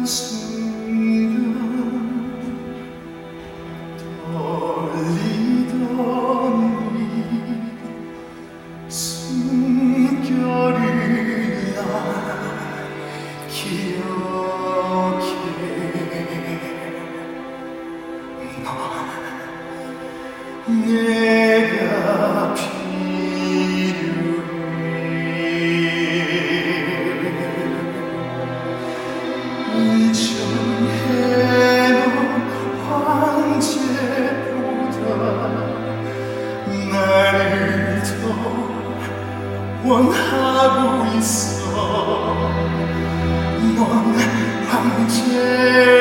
안 원하고 있어. 넌 황제를